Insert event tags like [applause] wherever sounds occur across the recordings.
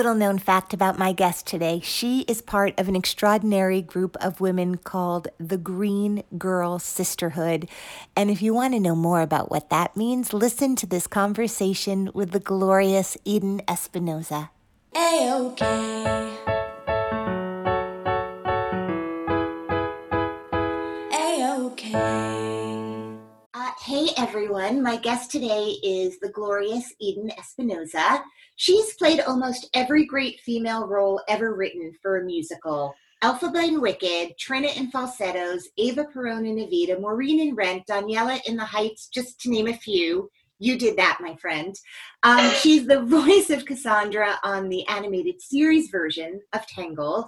Little known fact about my guest today she is part of an extraordinary group of women called the Green Girl Sisterhood. And if you want to know more about what that means, listen to this conversation with the glorious Eden Espinosa. A-okay. Everyone, my guest today is the glorious Eden Espinosa. She's played almost every great female role ever written for a musical. Elphaba in Wicked, Trina in Falsettos, Eva Perón in Evita, Maureen in Rent, Daniela in The Heights, just to name a few. You did that, my friend. Um, she's the [laughs] voice of Cassandra on the animated series version of Tangled.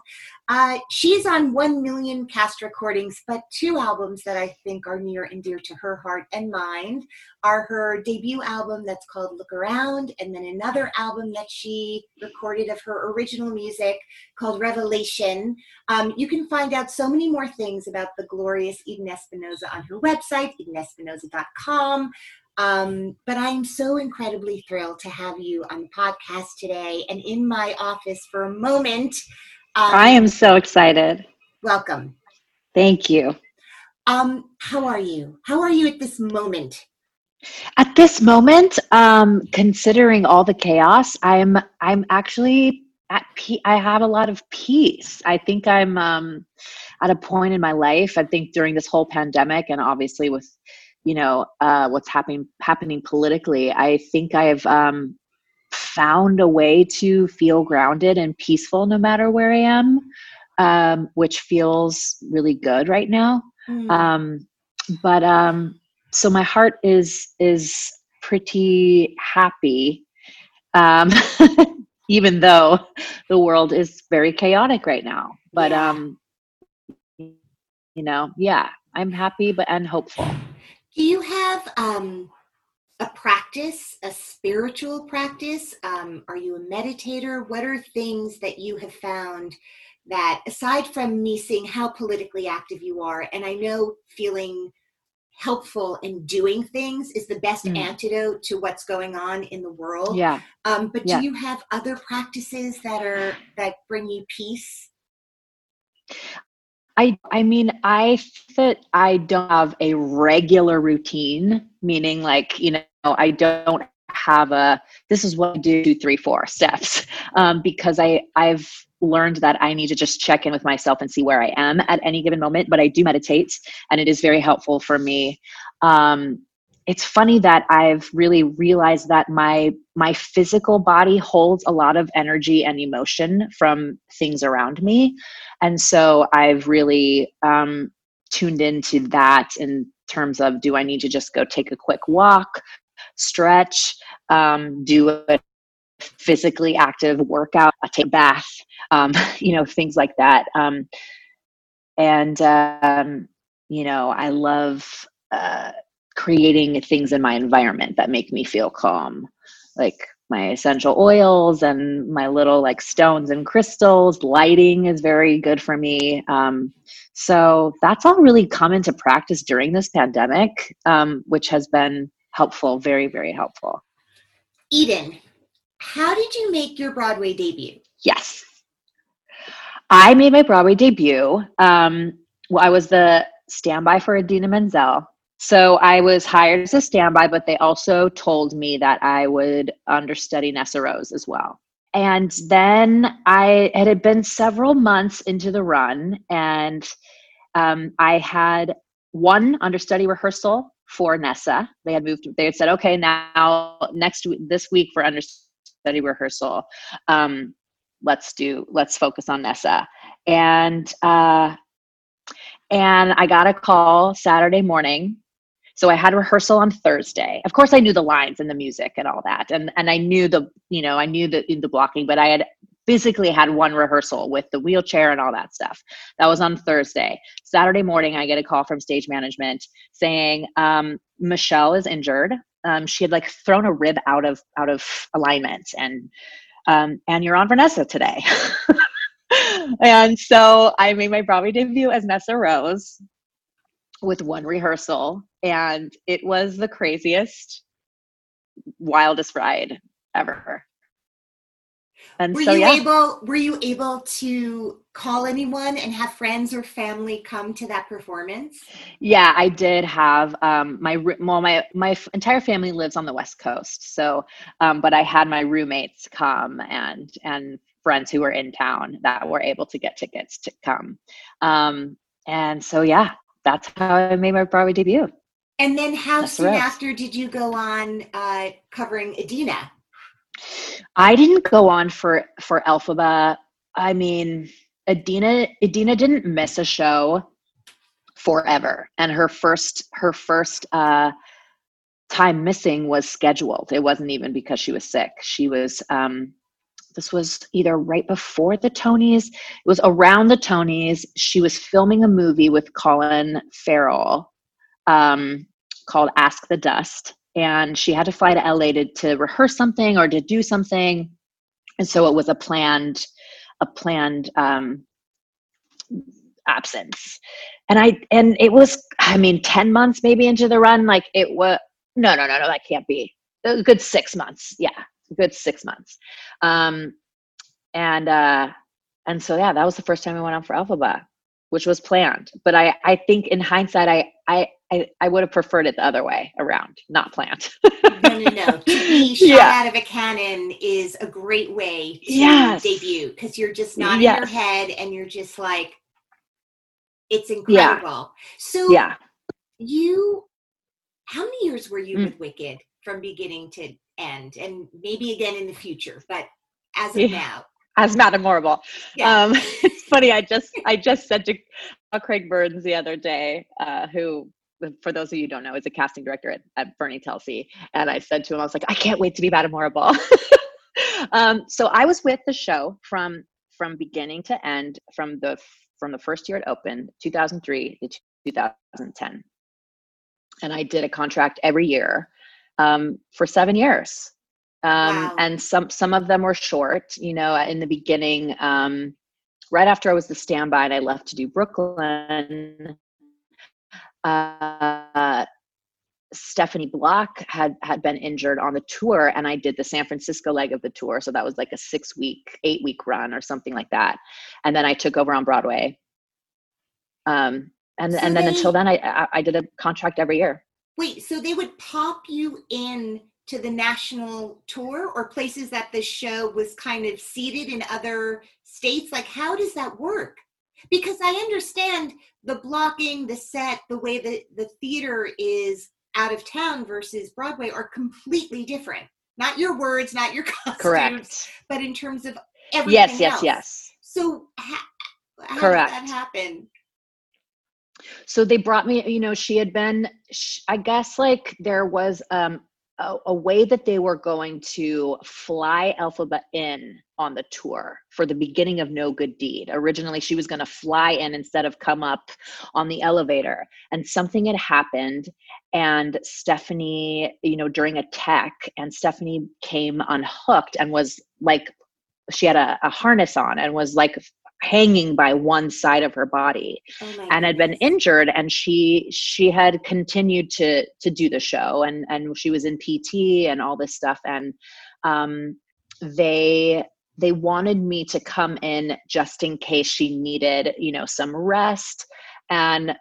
Uh, she's on 1 million cast recordings, but two albums that I think are near and dear to her heart and mind are her debut album that's called Look Around, and then another album that she recorded of her original music called Revelation. Um, you can find out so many more things about the glorious Eden Espinosa on her website, edenespinosa.com. Um, but I'm so incredibly thrilled to have you on the podcast today and in my office for a moment. Um, I am so excited. Welcome. Thank you. Um, how are you? How are you at this moment? At this moment, um, considering all the chaos, I'm I'm actually at pe- I have a lot of peace. I think I'm um, at a point in my life. I think during this whole pandemic, and obviously with you know uh, what's happening happening politically i think i've um, found a way to feel grounded and peaceful no matter where i am um, which feels really good right now. Mm. um, but um, so my heart is is pretty happy um, [laughs] even though the world is very chaotic right now. But um you know yeah i'm happy but and hopeful do you have um, a practice, a spiritual practice? Um, are you a meditator? What are things that you have found that, aside from me seeing how politically active you are, and I know feeling helpful in doing things is the best mm. antidote to what's going on in the world. Yeah. Um, but yeah. do you have other practices that are that bring you peace? I I mean I that I don't have a regular routine, meaning like you know I don't have a this is what I do two three four steps [laughs] um, because I I've learned that I need to just check in with myself and see where I am at any given moment. But I do meditate, and it is very helpful for me. Um, it's funny that I've really realized that my my physical body holds a lot of energy and emotion from things around me, and so I've really um, tuned into that in terms of do I need to just go take a quick walk, stretch, um, do a physically active workout, take a bath, um, [laughs] you know, things like that. Um, and um, you know, I love. Uh, creating things in my environment that make me feel calm like my essential oils and my little like stones and crystals. Lighting is very good for me. Um, so that's all really come into practice during this pandemic, um, which has been helpful, very, very helpful. Eden, how did you make your Broadway debut? Yes. I made my Broadway debut. Um, well, I was the standby for Idina Menzel. So I was hired as a standby, but they also told me that I would understudy Nessa Rose as well. And then I it had been several months into the run, and um, I had one understudy rehearsal for Nessa. They had moved. They had said, "Okay, now next this week for understudy rehearsal, um, let's do let's focus on Nessa." And uh, and I got a call Saturday morning. So I had rehearsal on Thursday. Of course, I knew the lines and the music and all that, and and I knew the you know I knew the the blocking, but I had physically had one rehearsal with the wheelchair and all that stuff. That was on Thursday. Saturday morning, I get a call from stage management saying um, Michelle is injured. Um, she had like thrown a rib out of out of alignment, and um, and you're on Vanessa today. [laughs] and so I made my Broadway debut as Nessa Rose with one rehearsal, and it was the craziest, wildest ride ever. And were so, you yeah. able were you able to call anyone and have friends or family come to that performance? Yeah, I did have um, my well, my my entire family lives on the West Coast, so um, but I had my roommates come and and friends who were in town that were able to get tickets to come, um, and so yeah, that's how I made my Broadway debut. And then how That's soon right. after did you go on uh, covering Idina? I didn't go on for for Elphaba. I mean, Idina Idina didn't miss a show forever, and her first her first uh, time missing was scheduled. It wasn't even because she was sick. She was. Um, this was either right before the Tonys. It was around the Tonys. She was filming a movie with Colin Farrell um, called Ask the Dust. And she had to fly to LA to, to rehearse something or to do something. And so it was a planned, a planned um, absence. And I and it was, I mean, 10 months maybe into the run. Like it was no, no, no, no, that can't be. A good six months. Yeah. Good six months. Um and uh and so yeah, that was the first time I went on for Elphaba, which was planned. But I I think in hindsight I I I, I would have preferred it the other way around, not planned. No, no, no. [laughs] To be shot Yeah. out of a cannon is a great way to Yes. debut because you're just not in your head and you're just like, it's incredible. So yeah. you, how many years were you Mm. with Wicked from beginning to end, and maybe again in the future, but as of Yeah. now, As Madame Morrible. yeah. Um, [laughs] it's funny. I just I just said to uh, Craig Burns the other day, uh, who, for those of you who don't know, is a casting director at, at Bernie Telsey, and I said to him, I was like, I can't wait to be Madame Morrible. [laughs] um, so I was with the show from from beginning to end, from the from the first year it opened, 2003 to 2010, and I did a contract every year um, for seven years. Um, Wow. and some some of them were short you know in the beginning um, right after i was the standby and i left to do brooklyn uh, stephanie block had had been injured on the tour and i did the san francisco leg of the tour. So that was like a six week eight week run or something like that. And then i took over on broadway. Um, and So and then they- until then I, I i did a contract every year Wait, so they would pop you in to the national tour or places that the show was kind of seated in other states? Like, how does that work? Because I understand the blocking, the set, the way that the theater is out of town versus Broadway are completely different. Not your words, not your [laughs] costumes, correct but in terms of everything yes yes else. yes So, ha- how Correct. did that happen? So they brought me you know she had been i guess like there was um a, a, way that they were going to fly Elphaba in on the tour for the beginning of No Good Deed. Originally, she was going to fly in instead of come up on the elevator. And something had happened, and Stephanie, you know, during a tech, and Stephanie came unhooked and was like, she had a, a harness on and was like hanging by one side of her body. Oh and had been injured and she she had continued to to do the show and and she was in pt and all this stuff and um they they wanted me to come in just in case she needed you know some rest. And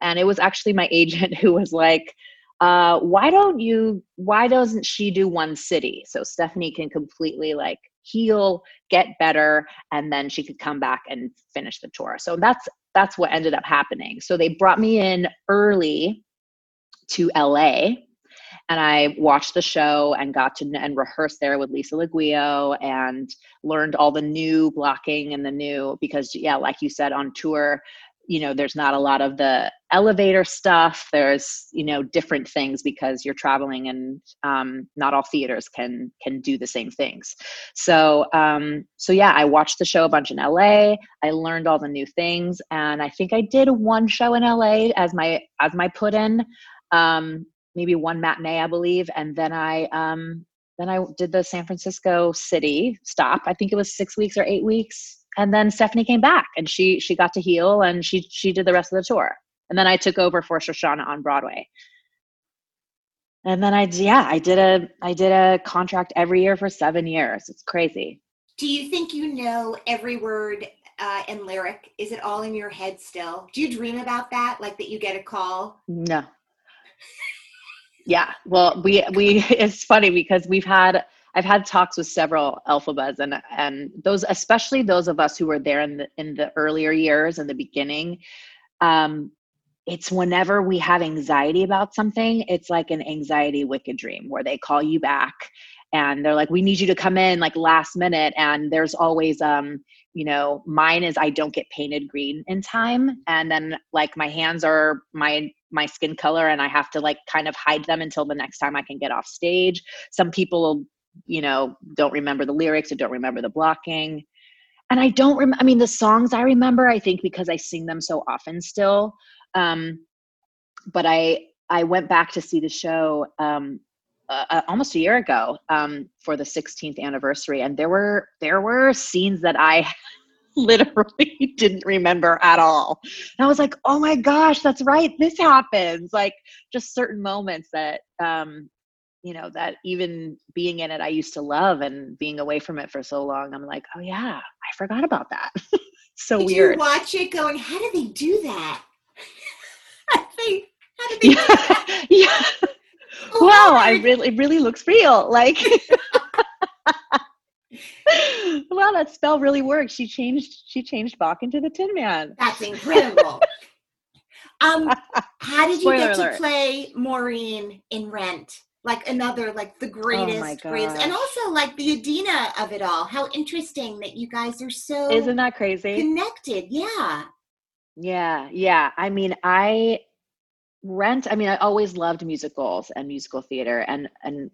and it was actually my [laughs] agent who was like uh why don't you why doesn't she do one city? So stephanie can completely like heal, get better, and then she could come back and finish the tour. So that's that's what ended up happening. So they brought me in early to LA and I watched the show and got to and rehearsed there with Lisa Leguillou and learned all the new blocking and the new because yeah, like you said on tour, you know there's not a lot of the elevator stuff. There's you know different things because you're traveling and um, not all theaters can can do the same things. So um, so yeah i watched the show a bunch in la i learned all the new things and i think i did one show in la as my as my put in um, maybe one matinee i believe and then i um, then i did the san francisco city stop. I think it was six weeks or eight weeks and then Stephanie came back and she she got to heal and she she did the rest of the tour. And then I took over for Shoshana on Broadway. And then I yeah, I did a I did a contract every year for 7 years. It's crazy. Do you think you know every word uh, and lyric? Is it all in your head still? Do you dream about that like that you get a call? No. [laughs] yeah, well, we we [laughs] it's funny because we've had I've had talks with several Elphabas and and those especially those of us who were there in the in the earlier years in the beginning. Um, it's whenever we have anxiety about something, it's like an anxiety wicked dream where they call you back and they're like, "We need you to come in like last minute." And there's always um, you know, mine is I don't get painted green in time, and then like my hands are my my skin color and I have to like kind of hide them until the next time I can get off stage. Some people you know, don't remember the lyrics or don't remember the blocking. And I don't remember, I mean, the songs I remember, I think because I sing them so often still. Um, but I, I went back to see the show um, uh, almost a year ago um, for the 16th anniversary, and there were there were scenes that I [laughs] literally didn't remember at all. And I was like, "Oh my gosh, that's right, this happens!" Like just certain moments that um, you know that even being in it i used to love and being away from it for so long i'm like oh yeah i forgot about that. [laughs] So did weird. you watch it going how do they do that? [laughs] I think how did [laughs] they yeah, that? yeah. Oh, wow i really it really looks real like wow that spell really worked she changed she changed Boq into the tin man. That's incredible. Um how did you Spoiler get to alert. play maureen in rent like another like the oh greatest oh greatest and also like the Idina of it all. How interesting that you guys are so isn't that crazy? connected. Yeah. Yeah yeah. I mean i rent i mean i always loved musicals and musical theater and and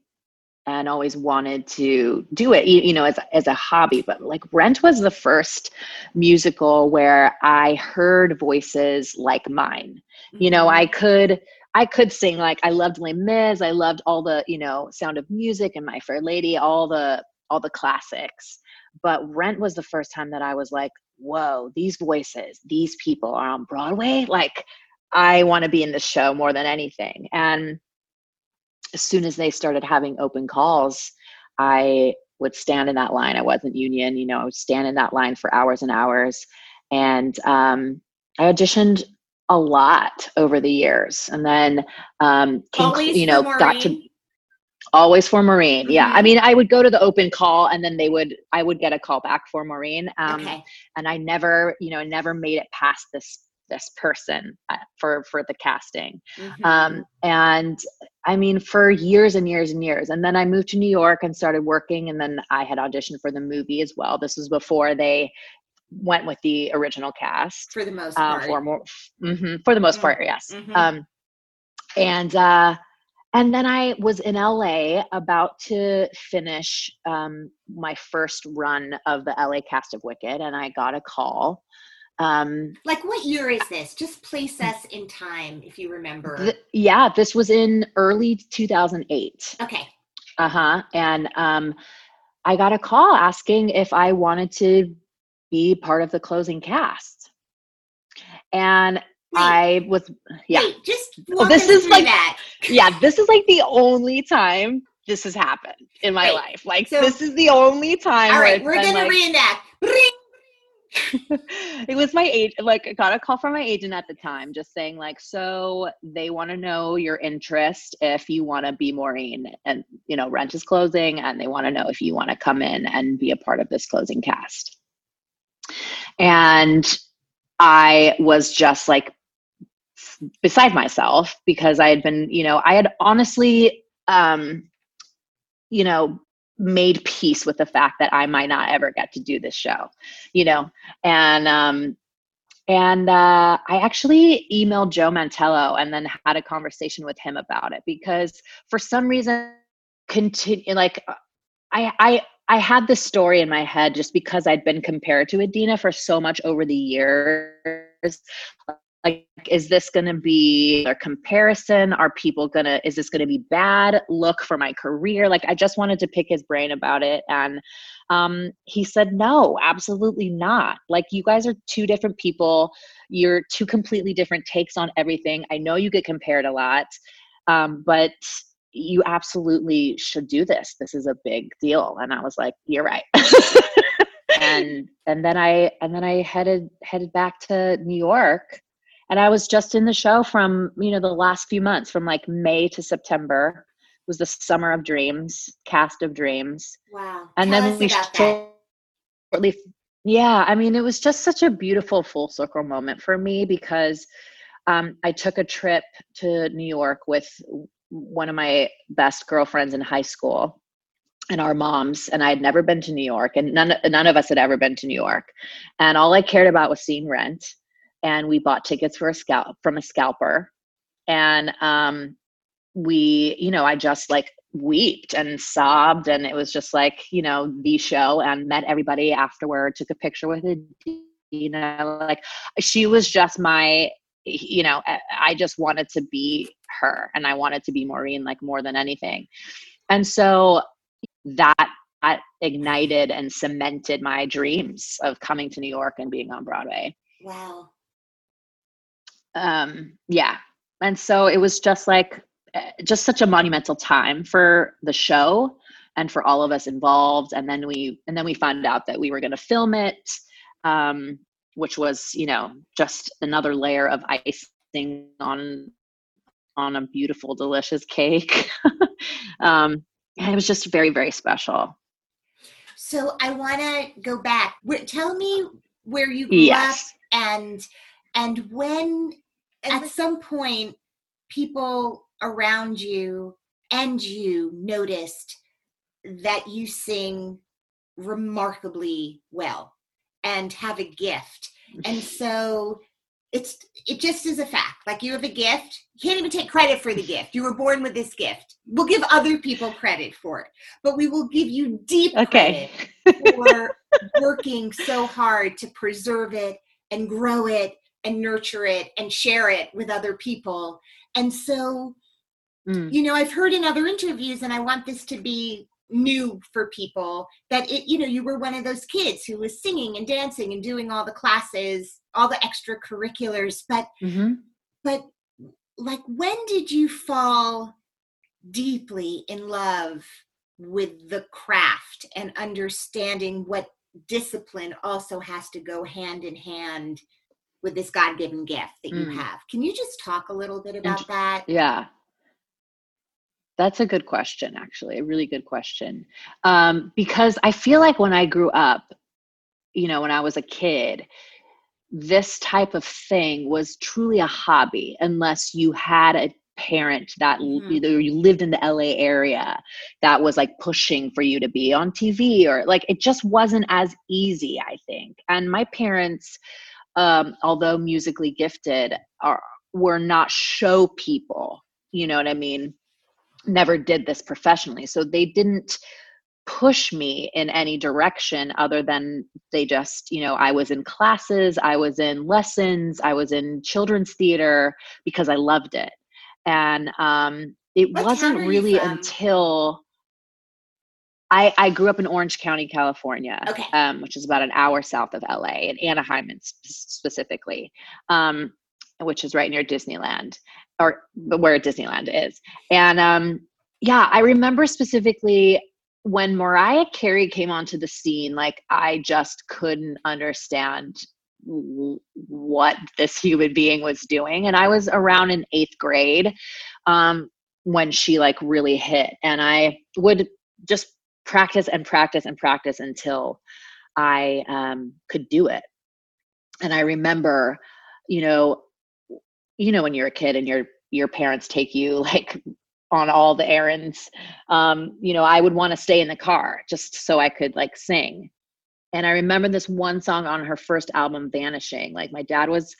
and always wanted to do it you, you know as, as a hobby but like rent was the first musical where i heard voices like mine. Mm-hmm. you know i mm-hmm. could I could sing like I loved Les Mis, I loved all the you know Sound of Music and My Fair Lady, all the all the classics. But Rent was the first time that I was like, whoa, these voices, these people are on Broadway. Like I want to be in this show more than anything. And as soon as they started having open calls, I would stand in that line. I wasn't union, you know, I would stand in that line for hours and hours. And um, I auditioned a lot over the years and then um came, you know got to always for maureen mm-hmm. yeah i mm-hmm. mean i would go to the open call and then they would i would get a call back for maureen um okay. and i never you know never made it past this this person uh, for for the casting mm-hmm. um and i mean for years and years and years and then i moved to new york and started working and then i had auditioned for the movie as well this was before they went with the original cast for the most uh, part. for more, mm-hmm, for the most mm-hmm. part, yes. Mm-hmm. Um, and uh, and then I was in LA about to finish um, my first run of the LA cast of Wicked, and I got a call. Um, Like, what year is this? Just place us in time if you remember. th- yeah, this was in early 2008. okay. Uh huh. And um, I got a call asking if I wanted to be part of the closing cast. And Wait, I was, yeah, wait, just Oh, this is like- that. yeah, this is like the only time this has happened in my Right. life. Like, So- this is the only time. All right, we're gonna like- reenact. [laughs] It was my agent like I got a call from my agent at the time just saying like so they want to know your interest if you want to be Maureen and you know rent is closing and they want to know if you want to come in and be a part of this closing cast and I was just like beside myself because I had been you know I had honestly um you know made peace with the fact that I might not ever get to do this show you know? And um and uh, I actually emailed Joe Mantello and then had a conversation with him about it because for some reason, continue like I I I had this story in my head just because I'd been compared to Idina for so much over the years. Like, is this going to be a comparison? Are people going to, is this going to be bad look for my career? Like, I just wanted to pick his brain about it. And um, he said, no, absolutely not. Like, you guys are two different people. You're two completely different takes on everything. I know you get compared a lot, um, but you absolutely should do this. This is a big deal. And I was like, you're right. and [laughs] and then I and then I headed headed back to New York. And I was just in the show from, you know, the last few months, from like May to September it was the summer of dreams, cast of dreams Wow. and Tell then we shortly yeah i mean it was just such a beautiful full circle moment for me because um, i took a trip to new york with one of my best girlfriends in high school and our moms and i had never been to new york and none, none of us had ever been to new york. And all i cared about was seeing rent and we bought tickets for a scalp from a scalper. And um, we you know i just like wept and sobbed and it was just like you know the show and met everybody afterward took a picture with it you know like she was just my you know I- just wanted to be her and i wanted to be maureen like more than anything. And so that that ignited and cemented my dreams of coming to new york and being on broadway. Wow. um yeah. And so it was just like eh, just such a monumental time for the show and for all of us involved. And then we and then we found out that we were going to film it. Um which was you know just another layer of icing on on a beautiful delicious cake. [laughs] Um and it was just very very special. So I want to go back. Where, tell me where you grew yes. up and and when at some point people around you and you noticed that you sing remarkably well and have a gift. And [laughs] so it's it just is a fact. Like you have a gift you can't even take credit for the [laughs] gift. You were born with this gift. We'll give other people credit for it but we will give you deep okay. credit for [laughs] working so hard to preserve it and grow it and nurture it and share it with other people. And so, Mm. you know, I've heard in other interviews, and I want this to be new for people that it, you know, you were one of those kids who was singing and dancing and doing all the classes, all the extracurriculars. But, hmm but like, when did you fall deeply in love with the craft and understanding what discipline also has to go hand in hand with this god-given gift that you Mm. have can you just talk a little bit about that Yeah. That's a good question, actually, a really good question. Um, because I feel like when I grew up, you know, when I was a kid, this type of thing was truly a hobby unless you had a parent that Mhm. either you lived in the LA area that was like pushing for you to be on TV or like it just wasn't as easy, I think. And my parents, um, although musically gifted, are were not show people. You know what I mean? Never did this professionally. So they didn't push me in any direction other than they just, you know, I was in classes, I was in lessons, I was in children's theater because I loved it. And um, it What wasn't town are you really until I, I grew up in Orange County, California, Okay. um, which is about an hour south of LA, in Anaheim specifically, um, which is right near Disneyland, or where Disneyland is. And um, yeah, I remember specifically when Mariah Carey came onto the scene, like I just couldn't understand w- what this human being was doing. And I was around in eighth grade um, when she like really hit, and I would just practice and practice and practice until I um, could do it. And I remember, you know, you know when you're a kid and your your parents take you [laughs] like on all the errands um you know i would want to stay in the car just so i could like sing. And i remember this one song on her first album vanishing like my dad was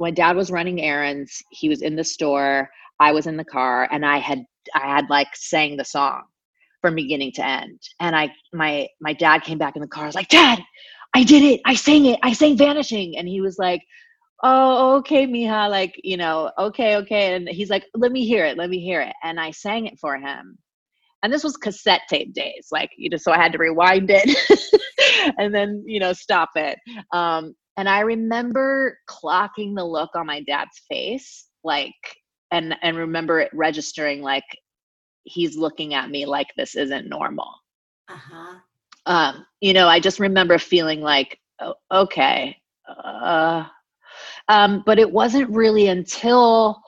my dad was running errands he was in the store i was in the car and i had i had like sang the song from beginning to end. And i my my dad came back in the car i was like dad i did it i sang it i sang vanishing. And he was like oh okay mija like you know okay okay and he's like let me hear it let me hear it and i sang it for him. And this was cassette tape days like you know so i had to rewind it [laughs] and then you know stop it. Um and i remember clocking the look on my dad's face like and and remember it registering like he's looking at me like this isn't normal. Uh-huh. um you know i just remember feeling like oh, okay uh um but it wasn't really until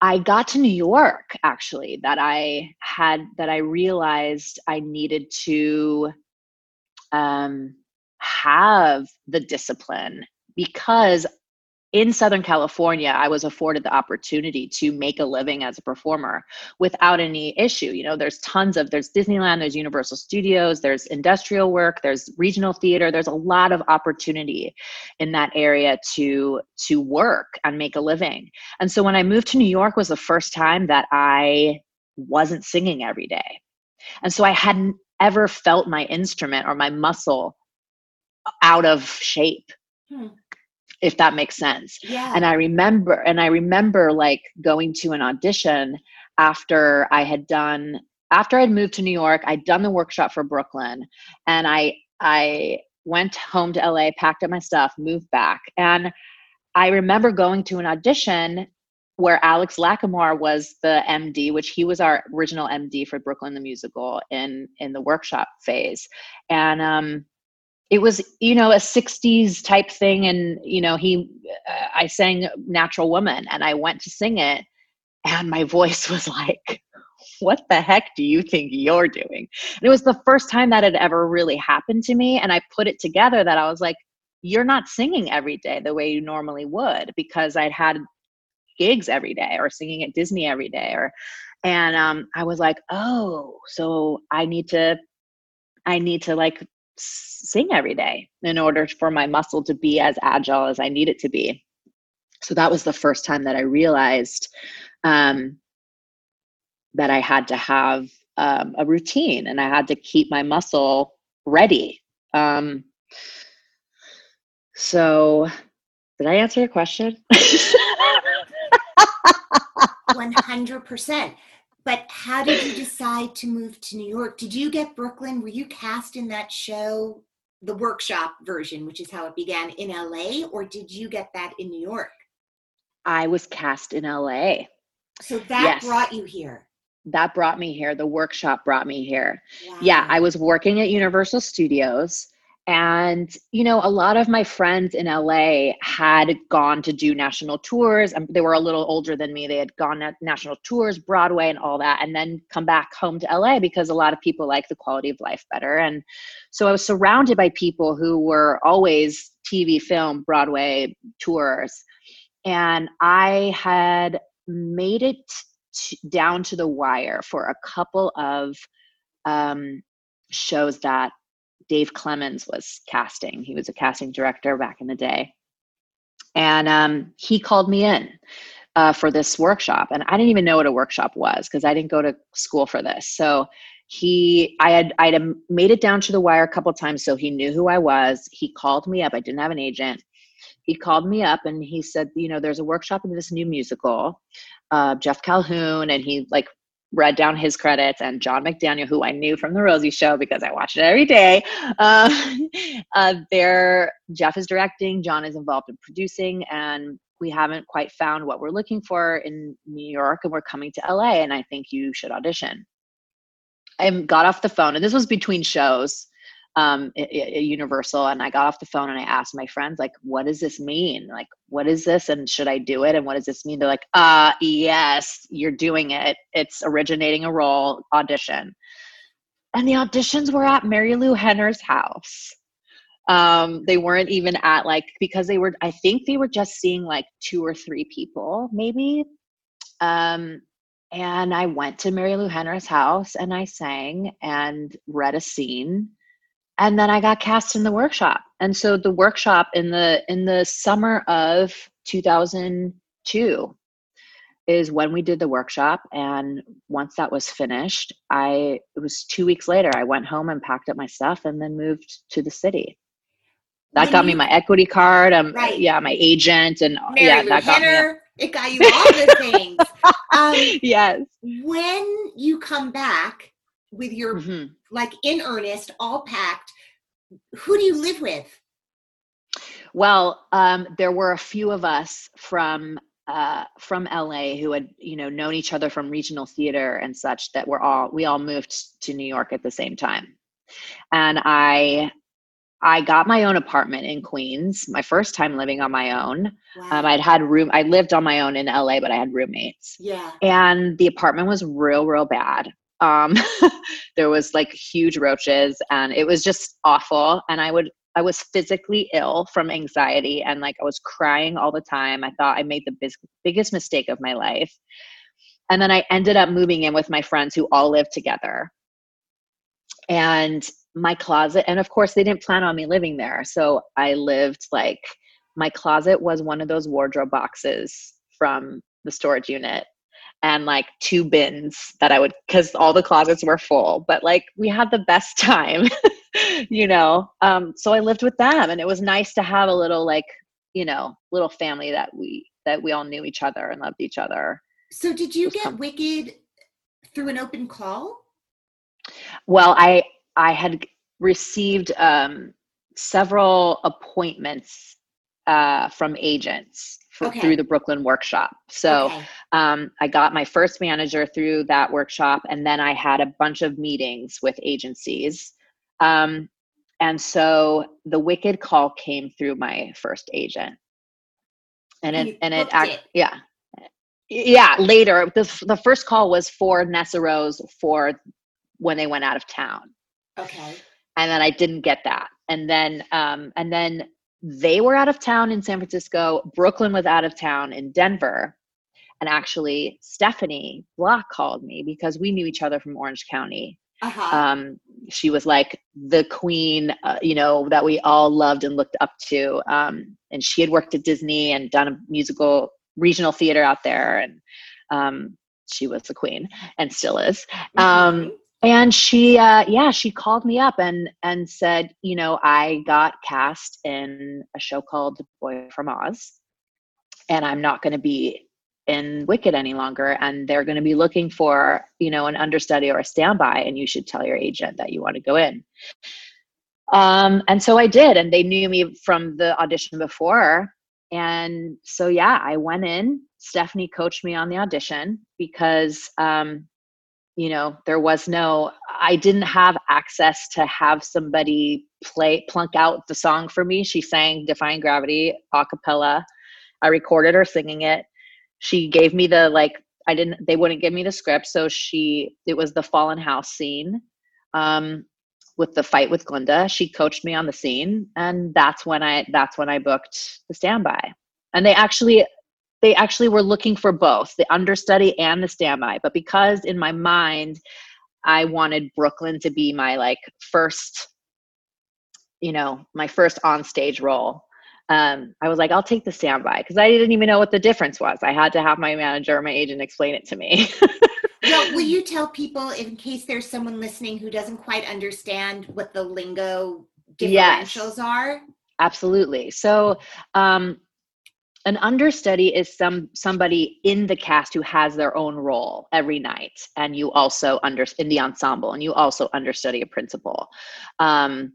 i got to new york actually that i had that i realized i needed to um have the discipline because in Southern California, I was afforded the opportunity to make a living as a performer without any issue. You know, there's tons of there's Disneyland, there's Universal Studios, there's industrial work, there's regional theater. There's a lot of opportunity in that area to to work and make a living. And so when I moved to New York was the first time that I wasn't singing every day. And so I hadn't ever felt my instrument or my muscle out of shape. Hmm. If that makes sense. Yeah. and i remember and i remember like going to an audition after i had done after i'd moved to new york i'd done the workshop for brooklyn and i i went home to la packed up my stuff moved back. And i remember going to an audition where Alex Lacamoire was the md which he was our original md for brooklyn the musical in in the workshop phase. And um it was you know a 60s type thing. And you know he uh, i sang natural woman and i went to sing it. And my [laughs] voice was like what the heck do you think you're doing? And it was the first time that had ever really happened to me. And i put it together that i was like you're not singing every day the way you normally would because i'd had gigs every day or singing at disney every day or and um, i was like oh so i need to i need to like sing every day in order for my muscle to be as agile as I need it to be. So that was the first time that I realized um, that I had to have um, a routine and I had to keep my muscle ready. Um, so, did I answer your question? [laughs] 100%. But how did you decide to move to New York? Did you get Brooklyn? Were you cast in that show, the workshop version, which is how it began in LA, or did you get that in New York? I was cast in LA. So that Yes. brought you here. That brought me here. The workshop brought me here. yeah i was working at universal studios and you know a lot of my friends in la had gone to do national tours and they were a little older than me they had gone at national tours broadway and all that and then come back home to la because a lot of people like the quality of life better. And so i was surrounded by people who were always tv film broadway tours. And i had made it t- down to the wire for a couple of um, shows that Dave Clemmons was casting. He was a casting director back in the day. And um, he called me in uh, for this workshop. And I didn't even know what a workshop was because I didn't go to school for this. So he, I had, I had made it down to the wire a couple times. So he knew who I was. He called me up. I didn't have an agent. He called me up and he said, you know, there's a workshop in this new musical, uh, Jeff Calhoun. And he like read down his credits and John McDaniel, who I knew from the Rosie show because I watch it every day. Uh, [laughs] uh, there, Jeff is directing, John is involved in producing, and we haven't quite found what we're looking for in New York, and we're coming to LA, and I think you should audition. I got off the phone, and this was between shows um, Universal, and I got off the phone and I asked my friends, like, what does this mean? Like, what is this, and should I do it? And what does this mean? They're like, uh, yes, you're doing it. It's originating a role audition, and the auditions were at Marilu Henner's house. Um, they weren't even at like because they were. I think they were just seeing like two or three people, maybe. Um, and I went to Marilu Henner's house and I sang and read a scene and then I got cast in the workshop. And so the workshop in the in the summer of 2002 is when we did the workshop and once that was finished, I it was 2 weeks later I went home and packed up my stuff and then moved to the city. That When got you- me my equity card, um Right. yeah, my agent and Mary yeah, that got me Henner, it got you all the things. [laughs] Um, yes. when you come back with your Mhm. like in earnest, all packed, who do you live with? Well, um, there were a few of us from uh, from LA who had you know known each other from regional theater and such that were all we all moved to New York at the same time, and I I got my own apartment in Queens. My first time living on my own. Wow. Um, I'd had room. I lived on my own in LA, but I had roommates yeah. and the apartment was real real bad um [laughs] there was like huge roaches and it was just awful and i would i was physically ill from anxiety and like i was crying all the time. I thought i made the bis- biggest mistake of my life. And then i ended up moving in with my friends who all lived together. And my closet and of course they didn't plan on me living there so i lived like my closet was one of those wardrobe boxes from the storage unit and like two bins that I would because all the closets were full. But like we had the best [laughs] time, you know. Um, so I lived with them, and it was nice to have a little like you know little family that we that we all knew each other and loved each other. So did you get Wicked through an open call? Well, I I had received um, several appointments uh, from agents for, Okay. through the Brooklyn workshop. So. Okay. um, I got my first manager through that workshop, and then I had a bunch of meetings with agencies. Um, and so the Wicked call came through my first agent, and And you it and it, act, it. yeah, yeah. Later, the the first call was for Nessa Rose for when they went out of town Okay. and then I didn't get that. And then um, and then they were out of town in San Francisco. Brooklyn was out of town in Denver. And actually, Stephanie Block called me because we knew each other from Orange County. Uh-huh. Um, she was like the queen, uh, you know, that we all loved and looked up to. Um, and she had worked at Disney and done a musical regional theater out there. And um, she was the queen and still is um, Mhm. And she uh yeah she called me up and and said you know i got cast in a show called boy from oz and i'm not going to be in wicked any longer and they're going to be looking for you know an understudy or a standby and you should tell your agent that you want to go in. Um and so i did and they knew me from the audition before and so yeah i went in. Stephanie coached me on the audition because um you know there was no i didn't have access to have somebody play plunk out the song for me. She sang defying gravity a cappella. I recorded her singing it. She gave me the like i didn't they wouldn't give me the script so she it was the fallen house scene um with the fight with Glinda, she coached me on the scene, and that's when I that's when I booked the standby. And they actually they actually were looking for both the understudy and the standby, but because in my mind I wanted Brooklyn to be my like first, you know, my first on stage role. um, I was like, I'll take the standby because I didn't even know what the difference was. I had to have my manager or my agent explain it to me. [laughs] well, will you tell people in case there's someone listening who doesn't quite understand what the lingo differentials Yes. are? Absolutely. So, um, an understudy is some somebody in the cast who has their own role every night, and you also under in the ensemble, and you also understudy a principal. Um,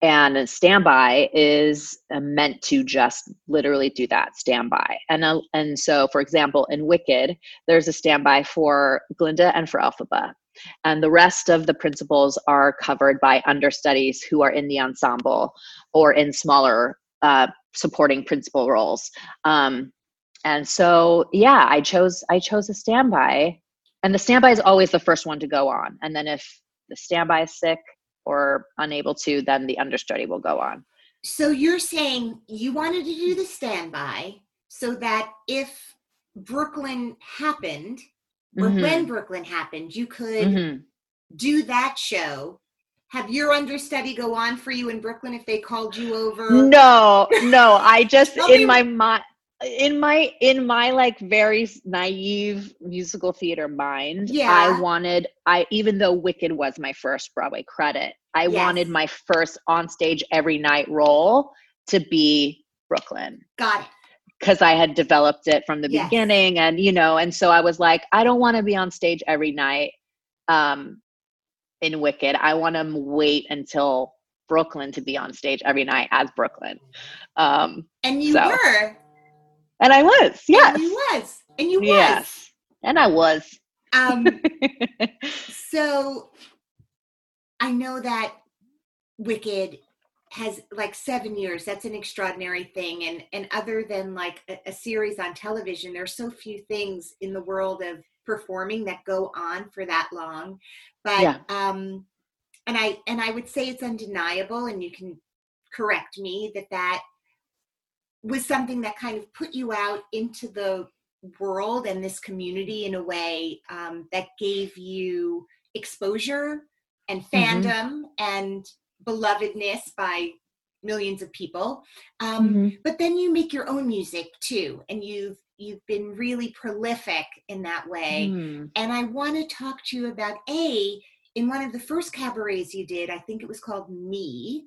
and a standby is uh, meant to just literally do that standby. And uh, and so, for example, in Wicked, there's a standby for Glinda and for Elphaba, and the rest of the principals are covered by understudies who are in the ensemble or in smaller uh, supporting principal roles. Um, and so, yeah, I chose I chose a standby, and the standby is always the first one to go on. And then if the standby is sick or unable to, then the understudy will go on. So you're saying you wanted to do the standby so that if Brooklyn happened, or Mhm. when Brooklyn happened, you could Mhm. do that show. Have your understudy go on for you in Brooklyn if they called you over? No, no, I just in my mind in my in my like very naive musical theater mind Yeah. i wanted i even though wicked was my first broadway credit i Yes. wanted my first on stage every night role to be brooklyn Got it. because I had developed it from the Yes. beginning and you know and so I was like I don't want to be on stage every night um in Wicked I want to wait until Brooklyn to be on stage every night as Brooklyn um And you So, were. and I was yes And you was. And you was. yes and I was Um, [laughs] so I know that Wicked has like seven years. That's an extraordinary thing. And and other than like a, a series on television, there's so few things in the world of performing that go on for that long. But Yeah. um and I and I would say it's undeniable, and you can correct me that that was something that kind of put you out into the world and this community in a way um, that gave you exposure and Mhm. fandom and belovedness by millions of people um, Mhm. but then you make your own music too and you've you've been really prolific in that way Hmm. and i want to talk to you about a in one of the first cabarets you did i think it was called me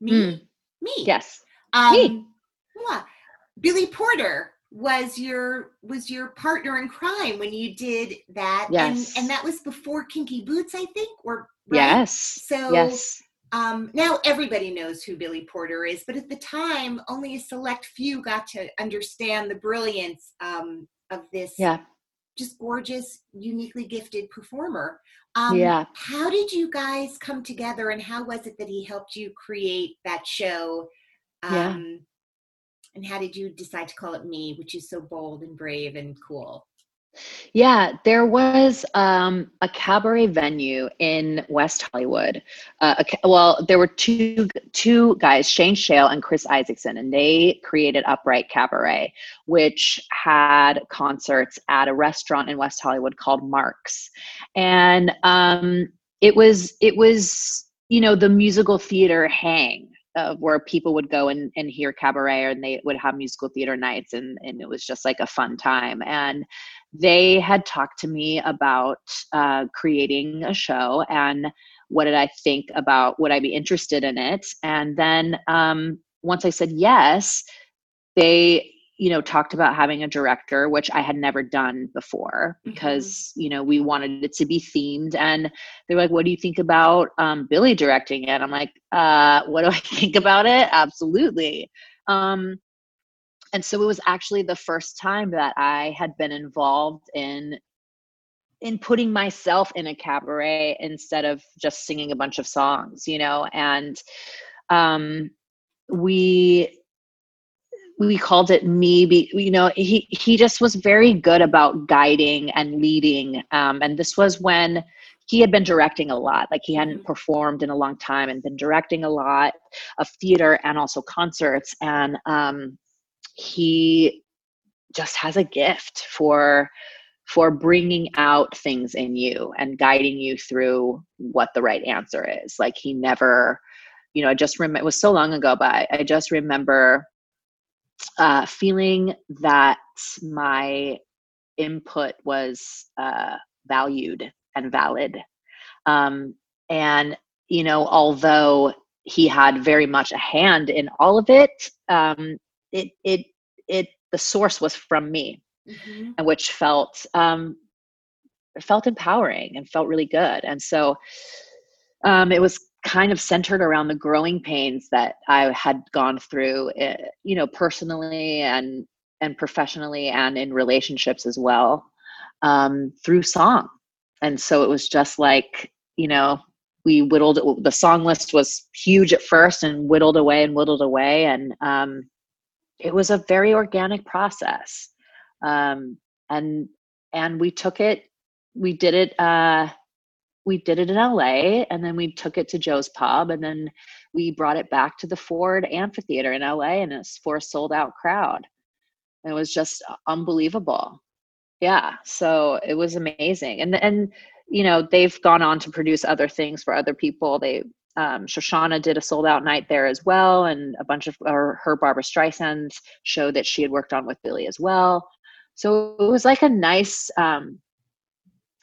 me Mm. me yes um, Me. yeah. Billy Porter was your was your partner in crime when you did that. Yes. And and that was before Kinky Boots, I think, or right? yes So yes um now everybody knows who Billy Porter is, but at the time only a select few got to understand the brilliance um of this yeah just gorgeous, uniquely gifted performer. Um, Yeah. How did you guys come together, and how was it that he helped you create that show? Um, Yeah. And how did you decide to call it Me, which is so bold and brave and cool? Yeah, there was um, a cabaret venue in West Hollywood. Uh, a, well, there were two two guys, Shane Shale and Chris Isaacson, and they created Upright Cabaret, which had concerts at a restaurant in West Hollywood called Marks, and um, it was it was you know the musical theater hang of where people would go and, and hear cabaret and they would have musical theater nights and, and it was just like a fun time and they had talked to me about uh, creating a show and what did I think about would I be interested in it? And then um, once I said yes, they you know talked about having a director which i had never done before because you know we wanted it to be themed and they were like what do you think about um, billy directing it? I'm like uh, what do i [laughs] think about it? Absolutely. Um, and so it was actually the first time that i had been involved in in putting myself in a cabaret instead of just singing a bunch of songs you know? And um we we called it me be, you know he he just was very good about guiding and leading um and this was when he had been directing a lot like he hadn't performed in a long time and been directing a lot of theater and also concerts. And um he just has a gift for for bringing out things in you and guiding you through what the right answer is like he never you know i just remember it was so long ago but I, I just remember uh, feeling that my input was uh, valued and valid. Um, and, you know, although he had very much a hand in all of it, um, it, it, it, the source was from me, Mhm. and which felt, um, felt empowering and felt really good. And so, um, it was kind of centered around the growing pains that I had gone through, eh, you know, personally and and professionally, and in relationships as well, um, through song. And so it was just like, you know, we whittled. The song list was huge at first, and whittled away and whittled away, and um, it was a very organic process. Um, and and we took it. We did it. Uh, we did it in LA and then we took it to Joe's Pub and then we brought it back to the Ford Amphitheater in LA and it's for a sold out crowd. It was just unbelievable. Yeah, so it was amazing. And and you know, they've gone on to produce other things for other people. They um, Shoshana did a sold out night there as well, and a bunch of her, her Barbra Streisand show that she had worked on with Billy as well. So it was like a nice, um,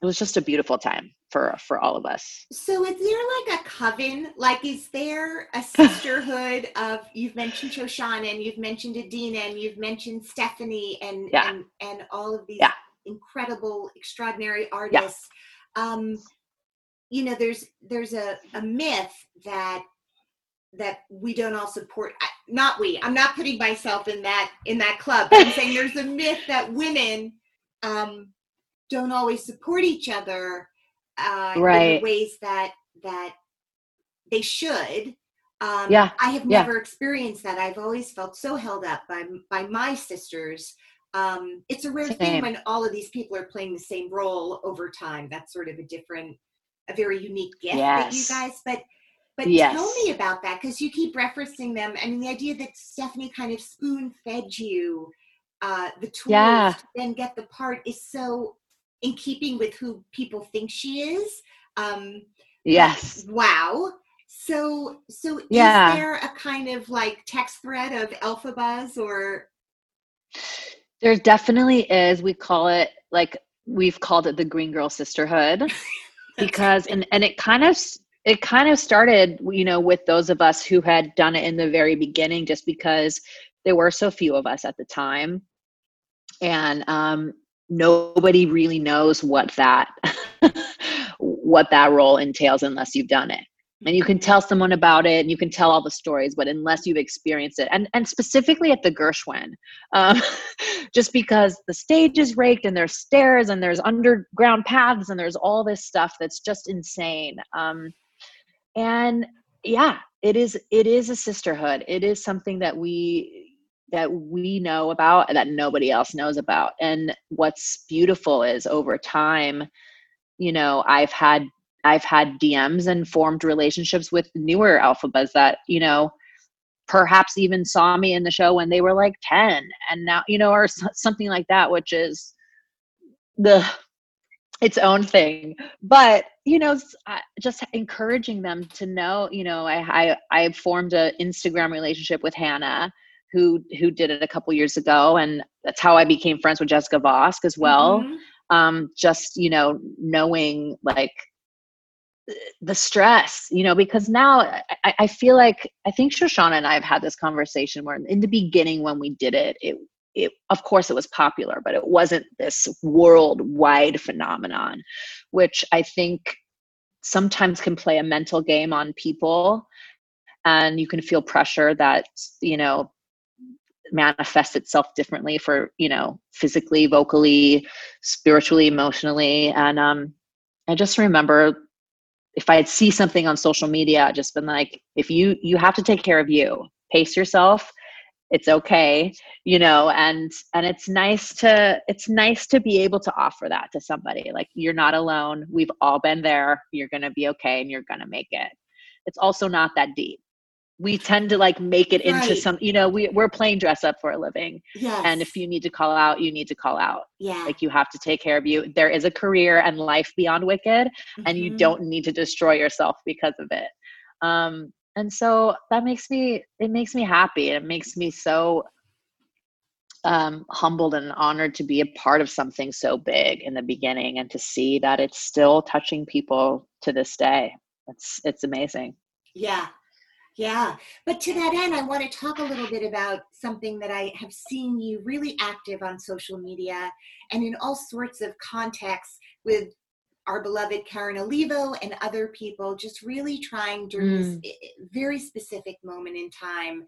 it was just a beautiful time for for all of us. So is there like a coven? Like is there a [laughs] sisterhood of you've mentioned Shoshana and you've mentioned Idina and you've mentioned Stephanie and Yeah. and, and all of these Yeah. incredible, extraordinary artists. Um, you know, there's there's a, a myth that that we don't all support not we i'm not putting myself in that in that club but i'm saying there's a [laughs] myth that women um don't always support each other uh in Right. the ways that that they should um Yeah, i have yeah. never experienced that i've always felt so held up by by my sisters um it's a rare thing when all of these people are playing the same role over time that's sort of a different a very unique gift that you guys but but Yes. tell me about that because you keep referencing them. I mean, the idea that Stephanie kind of spoon fed you uh, the tools Yeah. to then get the part is so in keeping with who people think she is. Um, Yes. wow. So, so Yeah. is there a kind of like text thread of Elphabas or There definitely is. We call it like we've called it the Green Girl Sisterhood [laughs] because and and it kind of it kind of started you know with those of us who had done it in the very beginning just because there were so few of us at the time. And um nobody really knows what that [laughs] what that role entails unless you've done it and you can tell someone about it and you can tell all the stories but unless you've experienced it and and specifically at the gershwin um, [laughs] just because the stage is raked and there's stairs and there's underground paths and there's all this stuff that's just insane um, and yeah it is it is a sisterhood. It is something that we that we know about and that nobody else knows about. And what's beautiful is over time you know i've had i've had dms and formed relationships with newer Elphabas that you know perhaps even saw me in the show when they were like 10 and now you know or something like that which is the its own thing but you know just encouraging them to know you know i i, I formed an instagram relationship with hannah who who did it a couple years ago and that's how i became friends with jessica vosk as well Mhm. um just you know knowing like the stress you know because now I, I feel like i think shoshana and i have had this conversation where in the beginning when we did it it it of course it was popular but it wasn't this worldwide phenomenon which i think sometimes can play a mental game on people. And you can feel pressure that you know manifests itself differently for you know physically vocally spiritually emotionally. And um i just remember if i'd see something on social media I'd just been like if you you have to take care of you pace yourself it's okay you know and and it's nice to it's nice to be able to offer that to somebody like you're not alone we've all been there you're to be okay and you're to make it. It's also not that deep we tend to like make it into Right. some you know we, we're playing dress up for a living yes. and if you need to call out you need to call out yeah, like you have to take care of you there is a career and life beyond wicked and you Mhm. don't need to destroy yourself because of it um and so that makes me it makes me happy and it makes me so um, humbled and honored to be a part of something so big in the beginning and to see that it's still touching people to this day. It's it's amazing. Yeah. Yeah. But to that end, I want to talk a little bit about something that I have seen you really active on social media and in all sorts of contexts with our beloved Karen Olivo and other people, just really trying during Mm. this very specific moment in time,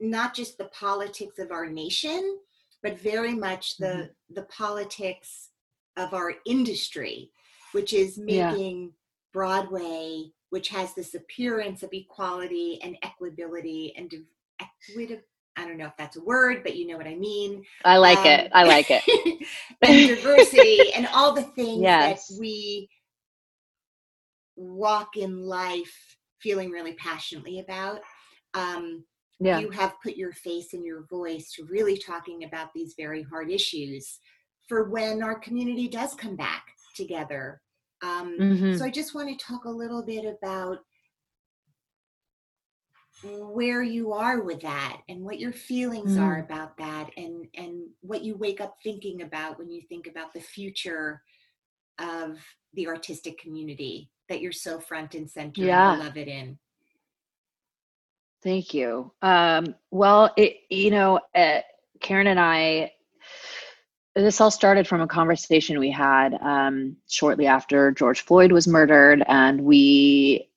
not just the politics of our nation, but very much the Mm-hmm. the politics of our industry, which is Yeah. making Broadway, which has this appearance of equality and equitability and equitable. I don't know if that's a word, but you know what I mean. I like Um, it. I like it. [laughs] and diversity and all the things Yes. that we walk in life feeling really passionately about. Um, Yeah. You have put your face and your voice to really talking about these very hard issues for when our community does come back together. Um, Mhm. So I just want to talk a little bit about where you are with that and what your feelings are Mm. about that and and what you wake up thinking about when you think about the future of the artistic community that you're so front and center Yeah. and beloved in. Thank you. Um, well, it, you know, uh, Karen and I, this all started from a conversation we had um, shortly after George Floyd was murdered, and we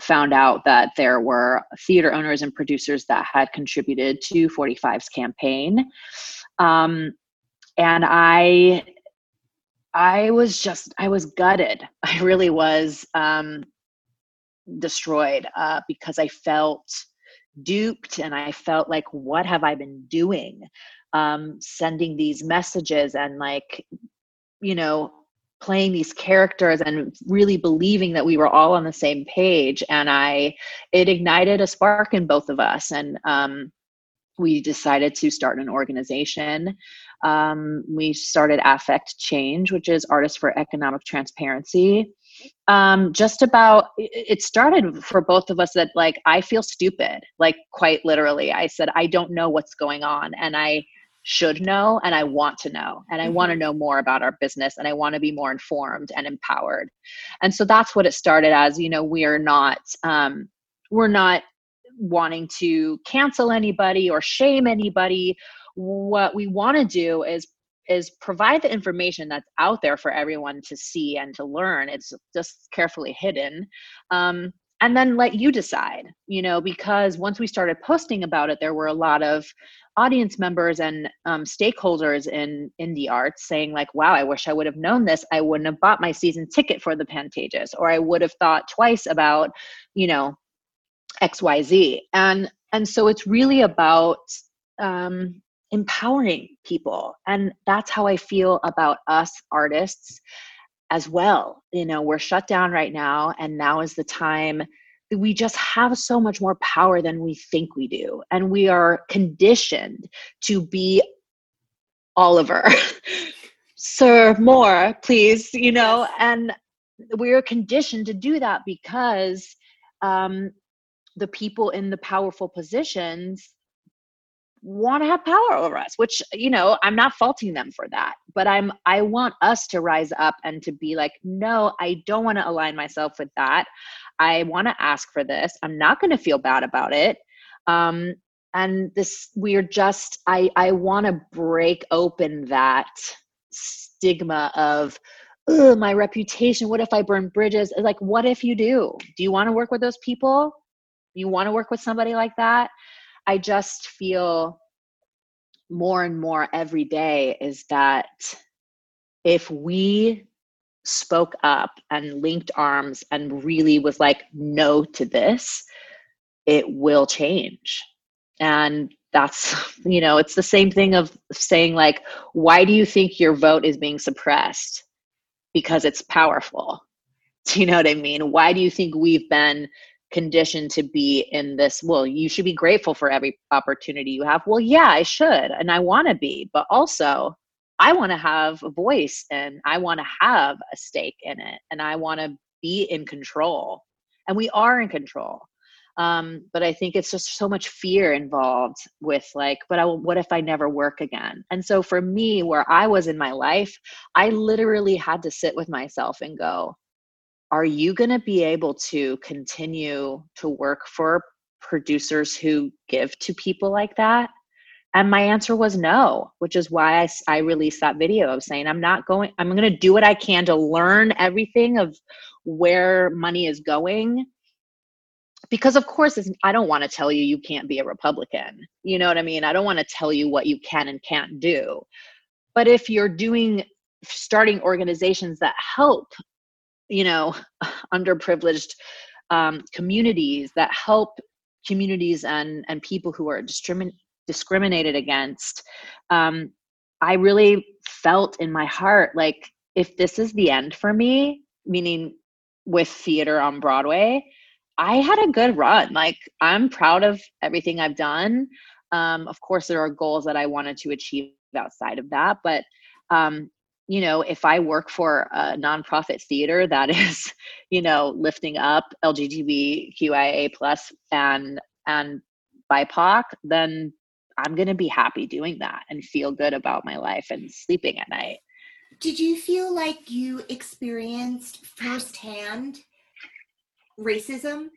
found out that there were theater owners and producers that had contributed to 45's campaign. Um, and I, I was just, I was gutted. [laughs] I really was um, destroyed uh, because I felt duped and I felt like, what have I been doing? Um, sending these messages and like, you know, playing these characters and really believing that we were all on the same page. And I, it ignited a spark in both of us. And um, we decided to start an organization. Um, we started Affect Change, which is Artists for Economic Transparency um just about it started for both of us that like i feel stupid like quite literally i said i don't know what's going on and i should know and i want to know and i want to know more about our business and i want to be more informed and empowered and so that's what it started as you know we're not um we're not wanting to cancel anybody or shame anybody what we want to do is is provide the information that's out there for everyone to see and to learn. It's just carefully hidden. Um, and then let you decide, you know, because once we started posting about it, there were a lot of audience members and um, stakeholders in indie arts saying like, wow, I wish I would have known this. I wouldn't have bought my season ticket for the Pantages, or I would have thought twice about, you know, XYZ. And, and so it's really about, um, empowering people and that's how i feel about us artists as well you know we're shut down right now and now is the time we just have so much more power than we think we do and we are conditioned to be oliver. [laughs] Sir more please you know and we're conditioned to do that because um, the people in the powerful positions want to have power over us which you know i'm not faulting them for that but i'm i want us to rise up and to be like no i don't want to align myself with that i want to ask for this i'm not going to feel bad about it um and this we're just i i want to break open that stigma of my reputation what if i burn bridges? Like what if you do? Do you want to work with those people? You want to work with somebody like that? I just feel more and more every day is that if we spoke up and linked arms and really was like, no to this, it will change. And that's, [laughs] you know, it's the same thing of saying, like, why do you think your vote is being suppressed? Because it's powerful. [laughs] Do you know what I mean? Why do you think we've been conditioned to be in this well you should be grateful for every opportunity you have well yeah i should and i want to be but also i want to have a voice and i want to have a stake in it and i want to be in control and we are in control. Um, but i think it's just so much fear involved with like but I, what if i never work again? And so for me where i was in my life i literally had to sit with myself and go are you going to be able to continue to work for producers who give to people like that and my answer was no which is why I, I released that video of saying i'm not going i'm going to do what i can to learn everything of where money is going. Because of course i don't want to tell you you can't be a republican. You know what i mean? I don't want to tell you what you can and can't do. But if you're doing starting organizations that help you know [laughs] underprivileged um, communities that help communities and and people who are discrimin- discriminated against um, i really felt in my heart like if this is the end for me meaning with theater on broadway i had a good run. Like i'm proud of everything i've done. Um, of course there are goals that i wanted to achieve outside of that but um, you know if i work for a nonprofit theater [laughs] that is you know lifting up lgbtqia plus and and bipoc then i'm going to be happy doing that and feel good about my life and sleeping at night. Did you feel like you experienced firsthand racism?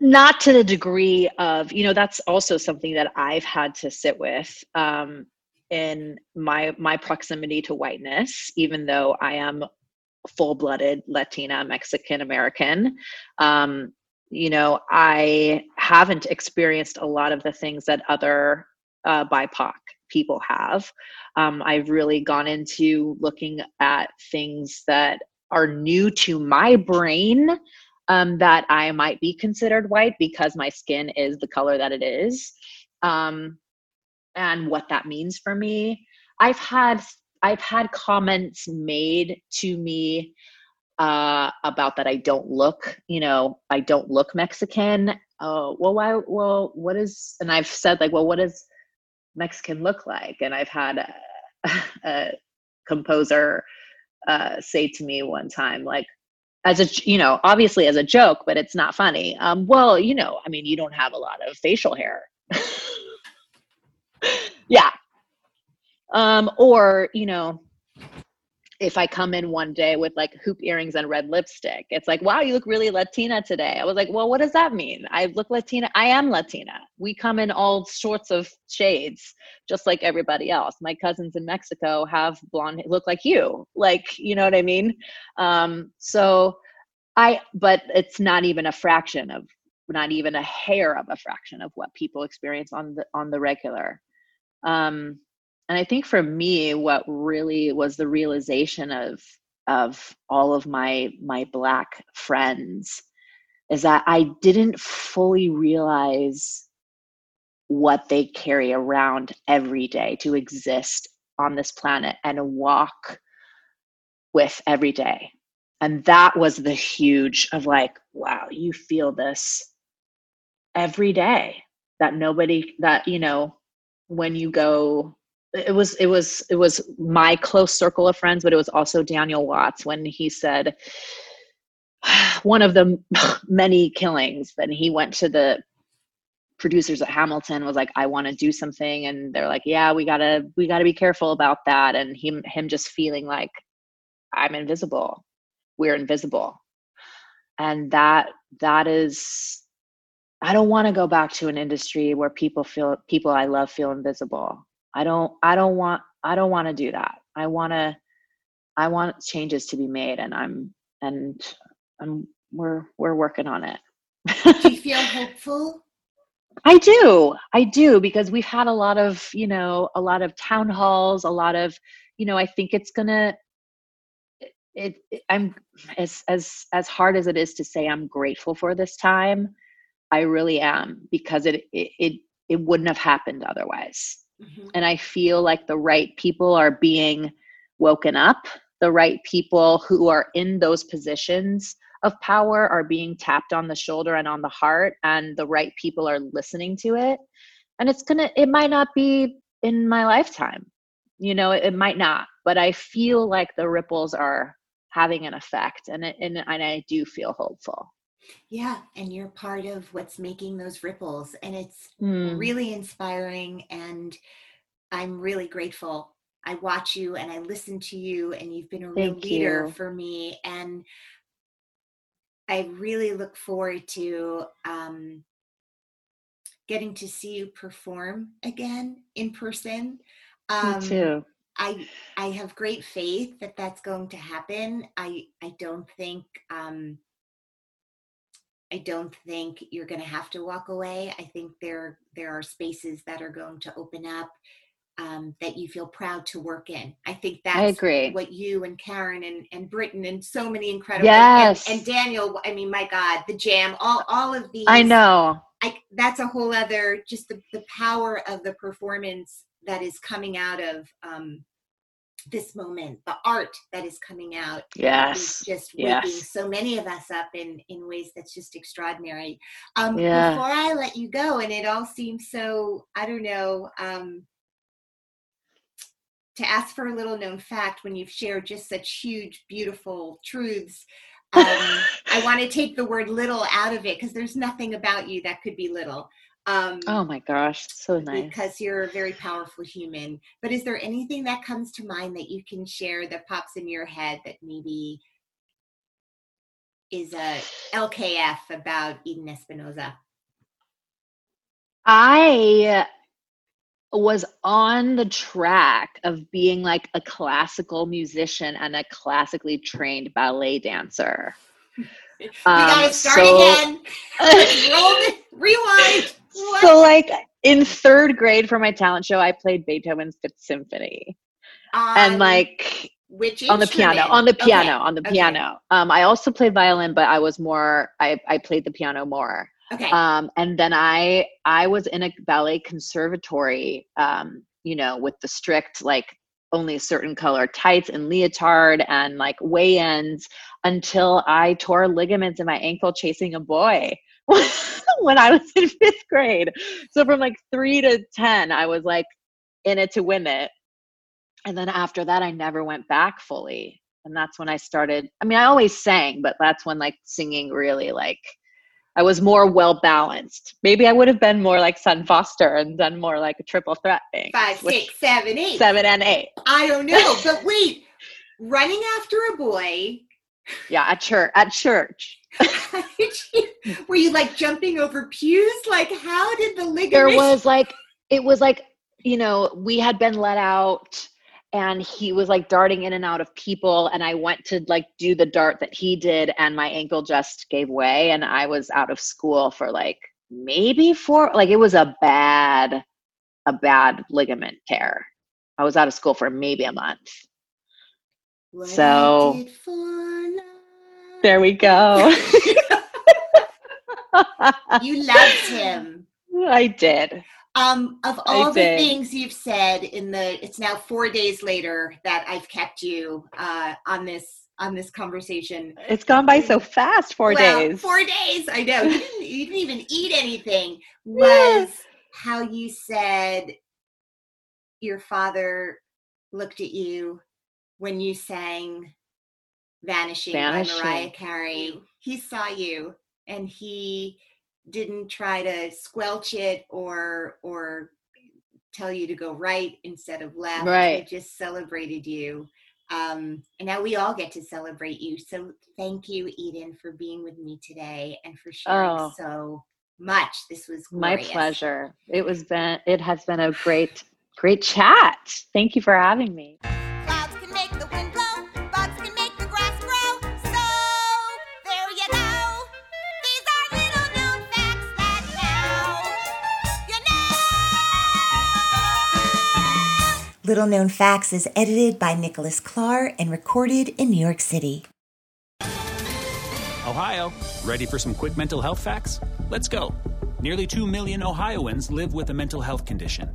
Not to the degree of you know that's also something that i've had to sit with um, in my my proximity to whiteness even though i am full-blooded latina mexican american. Um, you know i haven't experienced a lot of the things that other uh, bipoc people have um, i've really gone into looking at things that are new to my brain um, that i might be considered white because my skin is the color that it is um, and what that means for me. I've had I've had comments made to me uh, about that I don't look, you know, I don't look Mexican. Uh, well, why? Well, what is? And I've said like, well, what does Mexican look like? And I've had a, [laughs] a composer uh, say to me one time, like, as a you know, obviously as a joke, but it's not funny. Um, well, you know, I mean, you don't have a lot of facial hair. [laughs] yeah. Um, or, you know, if I come in one day with like hoop earrings and red lipstick, it's like, wow, you look really Latina today. I was like, well, what does that mean? I look Latina. I am Latina. We come in all sorts of shades, just like everybody else. My cousins in Mexico have blonde, look like you, like, you know what I mean? Um, so I, but it's not even a fraction of, not even a hair of a fraction of what people experience on the on the regular um, and i think for me what really was the realization of of all of my my black friends is that i didn't fully realize what they carry around every day to exist on this planet and walk with every day. And that was the huge of like wow you feel this every day that nobody that you know when you go it was it was it was my close circle of friends but it was also daniel watts when he said [sighs] one of the [laughs] many killings then he went to the producers at hamilton was like i want to do something. And they're like yeah we gotta we gotta be careful about that. And him him just feeling like i'm invisible. We're invisible. And that that is I don't want to go back to an industry where people feel people I love feel invisible. I don't I don't want I don't want to do that. I want to I want changes to be made and I'm and I'm we're we're working on it. do you [laughs] feel hopeful? I do. I do because we've had a lot of, you know, a lot of town halls, a lot of, you know, I think it's going to it, it i'm as as as hard as it is to say i'm grateful for this time I really am because it it it, it wouldn't have happened otherwise. Mm-hmm. And I feel like the right people are being woken up. The right people who are in those positions of power are being tapped on the shoulder and on the heart, and the right people are listening to it. And it's gonna, it might not be in my lifetime, you know, it, it might not, but I feel like the ripples are having an effect, and it, and, and I do feel hopeful. Yeah, and you're part of what's making those ripples. And it's Mm. really inspiring. And I'm really grateful. I watch you and I listen to you, and you've been a real Thank leader you. for me. And I really look forward to um, getting to see you perform again in person. Um, Me too. I I have great faith that that's going to happen. I I don't think um, I don't think you're going to have to walk away. I think there there are spaces that are going to open up um, that you feel proud to work in. I think that's I agree. what you and Karen and and Britton and so many incredible Yes. and, and Daniel. I mean, my God, the Jam, all all of these. I know. I, that's a whole other just the, the power of the performance that is coming out of um, this moment the art that is coming out Yes. just waking Yes. so many of us up in in ways that's just extraordinary um Yeah. before i let you go and it all seems so i don't know um to ask for a little known fact when you've shared just such huge beautiful truths um, i [laughs] want to take the word little out of it because there's nothing about you that could be little um Oh my gosh, so nice. because you're a very powerful human. But is there anything that comes to mind that you can share that pops in your head that maybe is a LKF about Eden Espinosa? I was on the track of being like a classical musician and a classically trained ballet dancer. [laughs] We gotta Um, start so- again. [laughs] Rewind. What? So, like in third grade for my talent show, I played Beethoven's Fifth Symphony, On and like which on the piano, on the Okay, piano, on the okay, piano. Um, I also played violin, but I was more. I I played the piano more. Okay. um, and then i i was in a ballet conservatory um, you know with the strict like only a certain color tights and leotard and like weigh-ins until i tore ligaments in my ankle chasing a boy [laughs] [laughs] when i was in fifth grade so from like three to ten i was like in it to win it and then after that i never went back fully and that's when i started i mean i always sang but that's when like singing really like I was more well balanced. Maybe I would have been more like Sutton Foster and done more like a triple threat thing. Five, six, seven, eight. seven and eight. I don't know, but wait, running after a boy. Yeah, at church. At church, how did you- were you like jumping over pews? Like, how did the ligament? there was like it was like you know we had been let out, and he was like darting in and out of people, and I went to like do the dart that he did, and my ankle just gave way, and I was out of school for like maybe four. Like it was a bad, a bad ligament tear. I was out of school for maybe a month. What So- did for love. There we go. you loved him. [laughs] I did. Um, of I all the did. things you've said in the, it's now four days later that I've kept you uh, on this on this conversation. It's gone by so fast. Four Well, days. Four days. I know. You didn't, you didn't even eat anything. [laughs] Was how you said your father looked at you when you sang Vanishing, by Mariah Carey. He saw you and he didn't try to squelch it or or tell you to go right instead of left. Right. He just celebrated you. Um, and now we all get to celebrate you. So thank you, Eden, for being with me today and for sharing Oh. so much. This was My pleasure. It was been. It has been a great, great chat. Thank you for having me. Little Known Facts is edited by Nicholas Clark and recorded in New York City. Ohio, ready for some quick mental health facts? Let's go. Nearly 2 million Ohioans live with a mental health condition.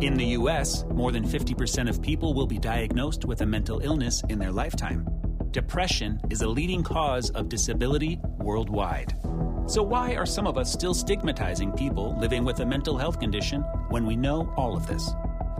In the U.S., more than 50% of people will be diagnosed with a mental illness in their lifetime. Depression is a leading cause of disability worldwide. So, why are some of us still stigmatizing people living with a mental health condition when we know all of this?